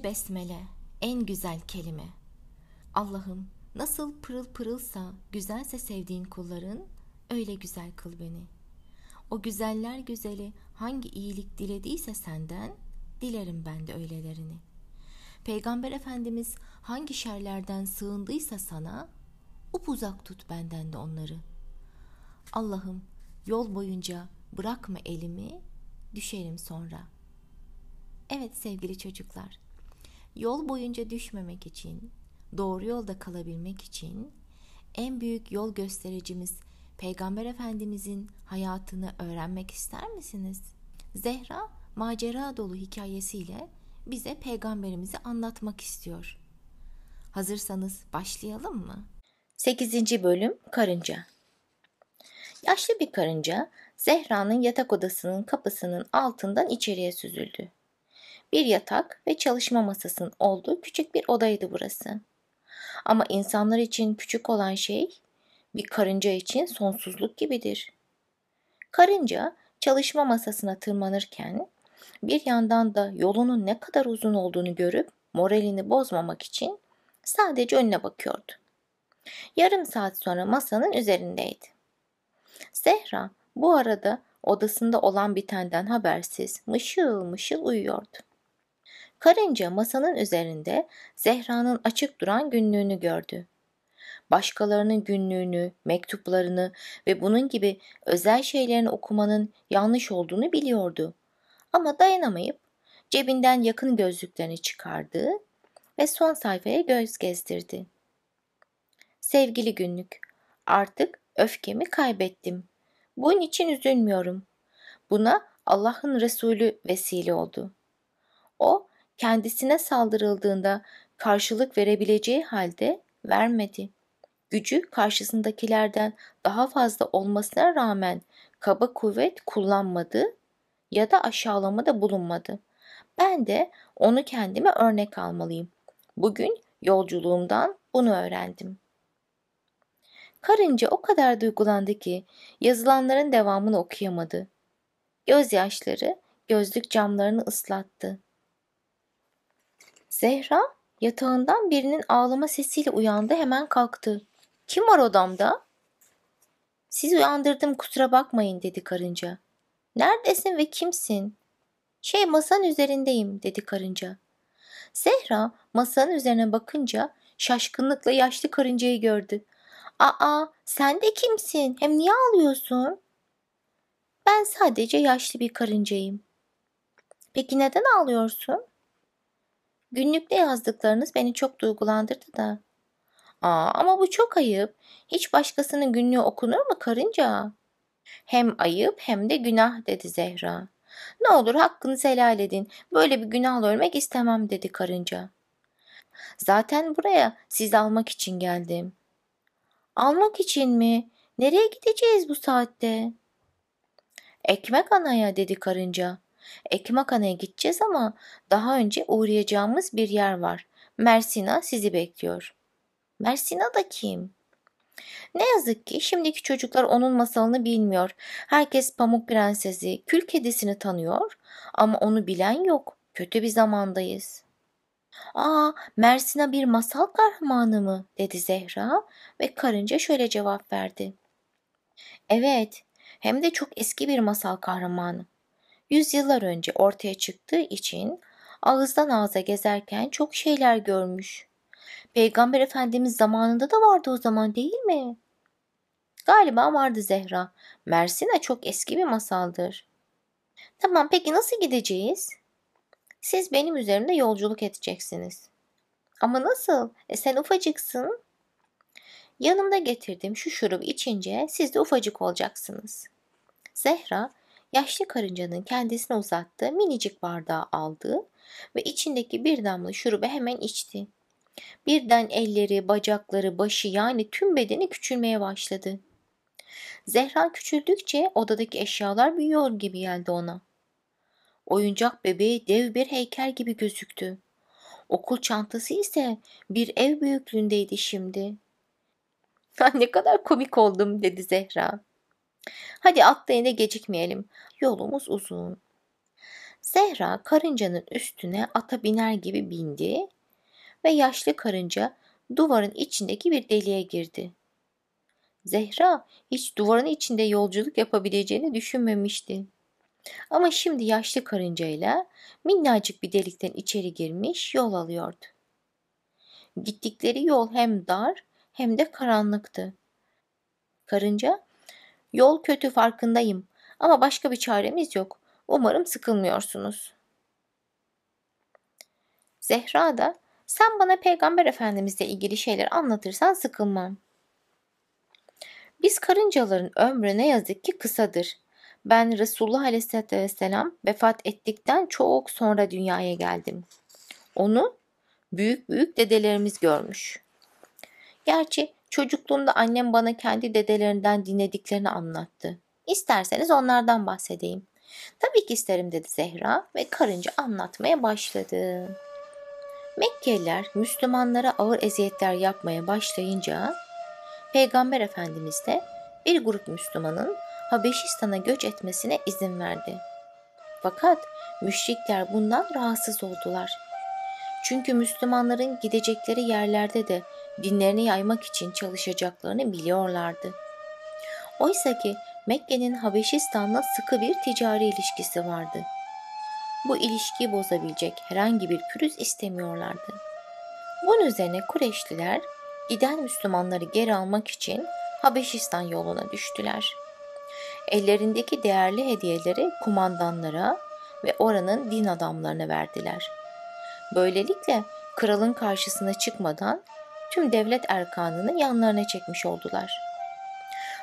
İşte besmele, en güzel kelime. Allah'ım nasıl pırıl pırılsa, güzelse sevdiğin kulların, öyle güzel kıl beni. O güzeller güzeli hangi iyilik dilediyse senden, dilerim ben de öylelerini. Peygamber Efendimiz hangi şerlerden sığındıysa sana, upuzak tut benden de onları. Allah'ım yol boyunca bırakma elimi, düşerim sonra. Evet sevgili çocuklar, Yol boyunca düşmemek için, doğru yolda kalabilmek için en büyük yol göstericimiz Peygamber Efendimizin hayatını öğrenmek ister misiniz? Zehra macera dolu hikayesiyle bize peygamberimizi anlatmak istiyor. Hazırsanız başlayalım mı? 8. bölüm Karınca Yaşlı bir karınca Zehra'nın yatak odasının kapısının altından içeriye süzüldü. Bir yatak ve çalışma masasının olduğu küçük bir odaydı burası. Ama insanlar için küçük olan şey bir karınca için sonsuzluk gibidir. Karınca çalışma masasına tırmanırken bir yandan da yolunun ne kadar uzun olduğunu görüp moralini bozmamak için sadece önüne bakıyordu. Yarım saat sonra masanın üzerindeydi. Zehra bu arada odasında olan bitenden habersiz mışıl mışıl uyuyordu. Karınca masanın üzerinde Zehra'nın açık duran günlüğünü gördü. Başkalarının günlüğünü, mektuplarını ve bunun gibi özel şeylerini okumanın yanlış olduğunu biliyordu. Ama dayanamayıp cebinden yakın gözlüklerini çıkardı ve son sayfaya göz gezdirdi. Sevgili günlük, artık öfkemi kaybettim. Bunun için üzülmüyorum. Buna Allah'ın Resulü vesile oldu. O kendisine saldırıldığında karşılık verebileceği halde vermedi. Gücü karşısındakilerden daha fazla olmasına rağmen kaba kuvvet kullanmadı ya da aşağılamada bulunmadı. Ben de onu kendime örnek almalıyım. Bugün yolculuğumdan bunu öğrendim. Karınca o kadar duygulandı ki yazılanların devamını okuyamadı. Gözyaşları gözlük camlarını ıslattı. Zehra yatağından birinin ağlama sesiyle uyandı hemen kalktı. Kim var odamda? Sizi uyandırdım kusura bakmayın dedi karınca. Neredesin ve kimsin? Şey masanın üzerindeyim dedi karınca. Zehra masanın üzerine bakınca şaşkınlıkla yaşlı karıncayı gördü. Aa sen de kimsin? Hem niye ağlıyorsun? Ben sadece yaşlı bir karıncayım. Peki neden ağlıyorsun? Günlükte yazdıklarınız beni çok duygulandırdı da. Aa, ama bu çok ayıp. Hiç başkasının günlüğü okunur mu karınca? Hem ayıp hem de günah dedi Zehra. Ne olur hakkınızı helal edin. Böyle bir günahla ölmek istemem dedi karınca. Zaten buraya sizi almak için geldim. Almak için mi? Nereye gideceğiz bu saatte? Ekmek anaya dedi karınca. Ekmakhana'ya gideceğiz ama daha önce uğrayacağımız bir yer var. Mersina sizi bekliyor. Mersina da kim? Ne yazık ki şimdiki çocuklar onun masalını bilmiyor. Herkes Pamuk Prensesi, Kül Kedisi'ni tanıyor ama onu bilen yok. Kötü bir zamandayız. Aa, Mersina bir masal kahramanı mı? dedi Zehra ve karınca şöyle cevap verdi. Evet, hem de çok eski bir masal kahramanı yüzyıllar önce ortaya çıktığı için ağızdan ağza gezerken çok şeyler görmüş. Peygamber Efendimiz zamanında da vardı o zaman değil mi? Galiba vardı Zehra. Mersine çok eski bir masaldır. Tamam peki nasıl gideceğiz? Siz benim üzerimde yolculuk edeceksiniz. Ama nasıl? E sen ufacıksın. Yanımda getirdiğim şu şurubu içince siz de ufacık olacaksınız. Zehra yaşlı karıncanın kendisine uzattığı minicik bardağı aldı ve içindeki bir damla şurubu hemen içti. Birden elleri, bacakları, başı yani tüm bedeni küçülmeye başladı. Zehra küçüldükçe odadaki eşyalar büyüyor gibi geldi ona. Oyuncak bebeği dev bir heykel gibi gözüktü. Okul çantası ise bir ev büyüklüğündeydi şimdi. ne kadar komik oldum dedi Zehra. Hadi atlayın da gecikmeyelim. Yolumuz uzun. Zehra karıncanın üstüne ata biner gibi bindi ve yaşlı karınca duvarın içindeki bir deliğe girdi. Zehra hiç duvarın içinde yolculuk yapabileceğini düşünmemişti. Ama şimdi yaşlı karıncayla minnacık bir delikten içeri girmiş yol alıyordu. Gittikleri yol hem dar hem de karanlıktı. Karınca, yol kötü farkındayım ama başka bir çaremiz yok. Umarım sıkılmıyorsunuz. Zehra da sen bana Peygamber Efendimizle ilgili şeyler anlatırsan sıkılmam. Biz karıncaların ömrü ne yazık ki kısadır. Ben Resulullah Aleyhisselatü Vesselam vefat ettikten çok sonra dünyaya geldim. Onu büyük büyük dedelerimiz görmüş. Gerçi çocukluğumda annem bana kendi dedelerinden dinlediklerini anlattı. İsterseniz onlardan bahsedeyim. Tabii ki isterim dedi Zehra ve karınca anlatmaya başladı. Mekkeliler Müslümanlara ağır eziyetler yapmaya başlayınca Peygamber Efendimiz de bir grup Müslümanın Habeşistan'a göç etmesine izin verdi. Fakat müşrikler bundan rahatsız oldular. Çünkü Müslümanların gidecekleri yerlerde de dinlerini yaymak için çalışacaklarını biliyorlardı. Oysa ki Mekke'nin Habeşistan'la sıkı bir ticari ilişkisi vardı. Bu ilişkiyi bozabilecek herhangi bir pürüz istemiyorlardı. Bunun üzerine Kureyşliler giden Müslümanları geri almak için Habeşistan yoluna düştüler. Ellerindeki değerli hediyeleri kumandanlara ve oranın din adamlarına verdiler. Böylelikle kralın karşısına çıkmadan tüm devlet erkanını yanlarına çekmiş oldular.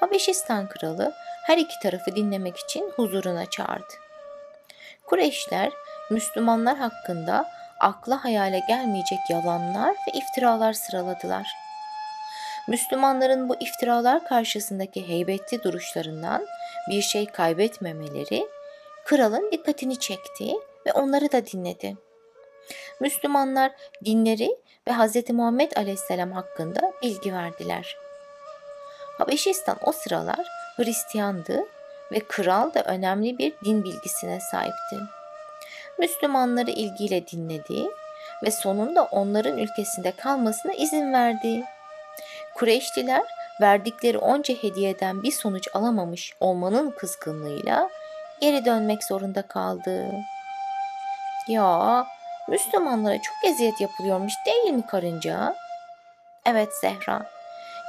Habeşistan kralı her iki tarafı dinlemek için huzuruna çağırdı. Kureyşler Müslümanlar hakkında akla hayale gelmeyecek yalanlar ve iftiralar sıraladılar. Müslümanların bu iftiralar karşısındaki heybetli duruşlarından bir şey kaybetmemeleri kralın dikkatini çekti ve onları da dinledi. Müslümanlar dinleri ve Hz. Muhammed Aleyhisselam hakkında bilgi verdiler. Habeşistan o sıralar Hristiyandı ve kral da önemli bir din bilgisine sahipti. Müslümanları ilgiyle dinledi ve sonunda onların ülkesinde kalmasına izin verdi. Kureyşliler verdikleri onca hediyeden bir sonuç alamamış olmanın kızgınlığıyla geri dönmek zorunda kaldı. Ya Müslümanlara çok eziyet yapılıyormuş değil mi karınca? Evet Zehra.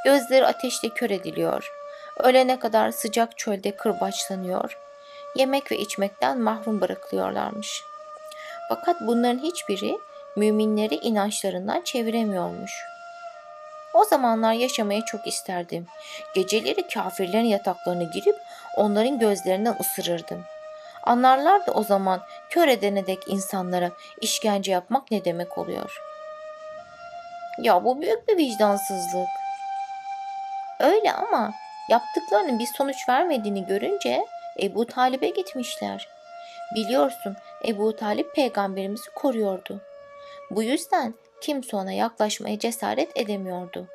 Gözleri ateşle kör ediliyor. Ölene kadar sıcak çölde kırbaçlanıyor. Yemek ve içmekten mahrum bırakılıyorlarmış. Fakat bunların hiçbiri müminleri inançlarından çeviremiyormuş. O zamanlar yaşamayı çok isterdim. Geceleri kafirlerin yataklarına girip onların gözlerinden ısırırdım. Anlarlardı o zaman kör edene dek insanlara işkence yapmak ne demek oluyor. Ya bu büyük bir vicdansızlık. Öyle ama yaptıklarının bir sonuç vermediğini görünce Ebu Talip'e gitmişler. Biliyorsun Ebu Talip peygamberimizi koruyordu. Bu yüzden kimse ona yaklaşmaya cesaret edemiyordu.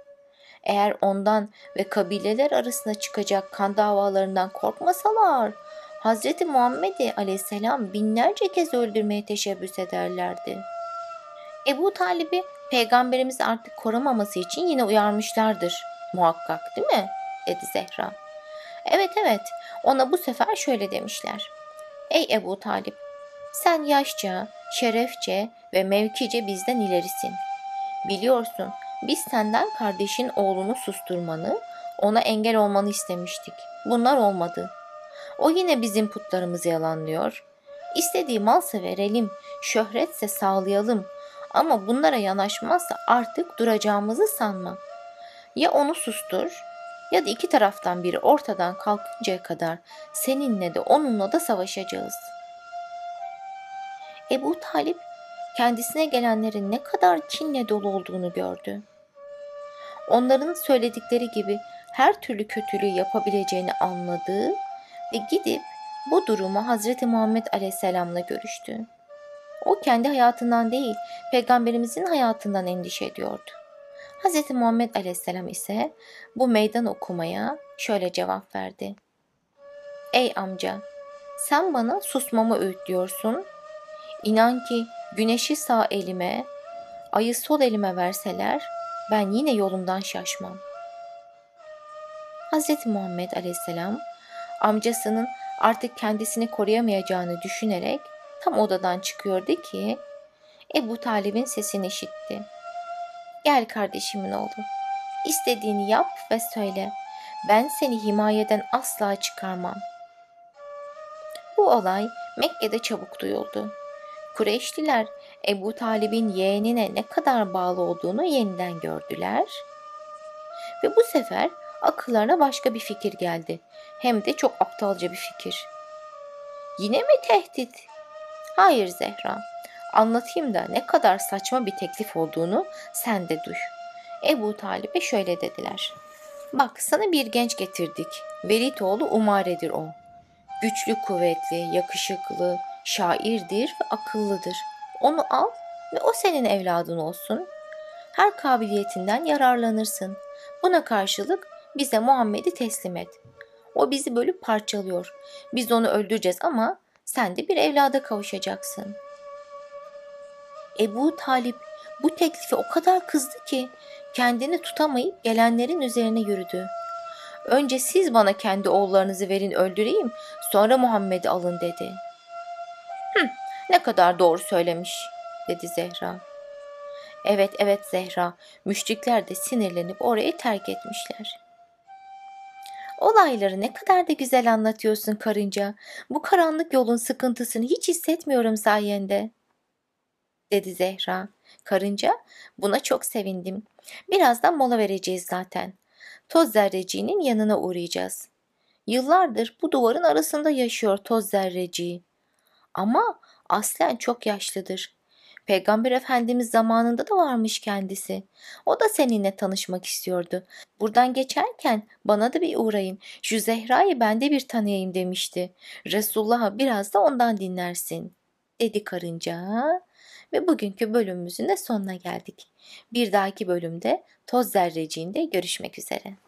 Eğer ondan ve kabileler arasında çıkacak kan davalarından korkmasalar, Hz. Muhammed'i aleyhisselam binlerce kez öldürmeye teşebbüs ederlerdi. Ebu Talib'i peygamberimizi artık koramaması için yine uyarmışlardır muhakkak değil mi? dedi Zehra. Evet evet ona bu sefer şöyle demişler. Ey Ebu Talip sen yaşça, şerefçe ve mevkice bizden ilerisin. Biliyorsun biz senden kardeşin oğlunu susturmanı, ona engel olmanı istemiştik. Bunlar olmadı. O yine bizim putlarımızı yalanlıyor. İstediği malsa verelim, şöhretse sağlayalım. Ama bunlara yanaşmazsa artık duracağımızı sanma. Ya onu sustur ya da iki taraftan biri ortadan kalkıncaya kadar seninle de onunla da savaşacağız. Ebu Talip kendisine gelenlerin ne kadar kinle dolu olduğunu gördü. Onların söyledikleri gibi her türlü kötülüğü yapabileceğini anladı ve gidip bu durumu Hazreti Muhammed Aleyhisselam'la görüştü. O kendi hayatından değil, peygamberimizin hayatından endişe ediyordu. Hz. Muhammed Aleyhisselam ise bu meydan okumaya şöyle cevap verdi. Ey amca, sen bana susmamı öğütlüyorsun İnan ki güneşi sağ elime, ayı sol elime verseler ben yine yolumdan şaşmam. Hz. Muhammed Aleyhisselam amcasının artık kendisini koruyamayacağını düşünerek tam odadan çıkıyordu ki Ebu Talib'in sesini işitti. Gel kardeşimin oğlu. İstediğini yap ve söyle. Ben seni himayeden asla çıkarmam. Bu olay Mekke'de çabuk duyuldu. Kureyşliler Ebu Talib'in yeğenine ne kadar bağlı olduğunu yeniden gördüler. Ve bu sefer akıllarına başka bir fikir geldi. Hem de çok aptalca bir fikir. Yine mi tehdit? Hayır Zehra. Anlatayım da ne kadar saçma bir teklif olduğunu sen de duy. Ebu Talib'e şöyle dediler. Bak sana bir genç getirdik. Velid oğlu Umare'dir o. Güçlü, kuvvetli, yakışıklı, şairdir ve akıllıdır. Onu al ve o senin evladın olsun. Her kabiliyetinden yararlanırsın. Buna karşılık bize Muhammed'i teslim et. O bizi bölüp parçalıyor. Biz onu öldüreceğiz ama sen de bir evlada kavuşacaksın. Ebu Talip bu teklife o kadar kızdı ki kendini tutamayıp gelenlerin üzerine yürüdü. Önce siz bana kendi oğullarınızı verin öldüreyim, sonra Muhammed'i alın dedi. Hı, ne kadar doğru söylemiş, dedi Zehra. Evet evet Zehra, müşrikler de sinirlenip orayı terk etmişler. Olayları ne kadar da güzel anlatıyorsun karınca. Bu karanlık yolun sıkıntısını hiç hissetmiyorum sayende, dedi Zehra. Karınca, buna çok sevindim. Birazdan mola vereceğiz zaten. Toz zerreciğinin yanına uğrayacağız. Yıllardır bu duvarın arasında yaşıyor toz zerreciği. Ama aslen çok yaşlıdır. Peygamber Efendimiz zamanında da varmış kendisi. O da seninle tanışmak istiyordu. Buradan geçerken bana da bir uğrayın. Şu Zehra'yı ben de bir tanıyayım demişti. Resulullah'a biraz da ondan dinlersin. Dedi karınca. Ve bugünkü bölümümüzün de sonuna geldik. Bir dahaki bölümde toz zerreciğinde görüşmek üzere.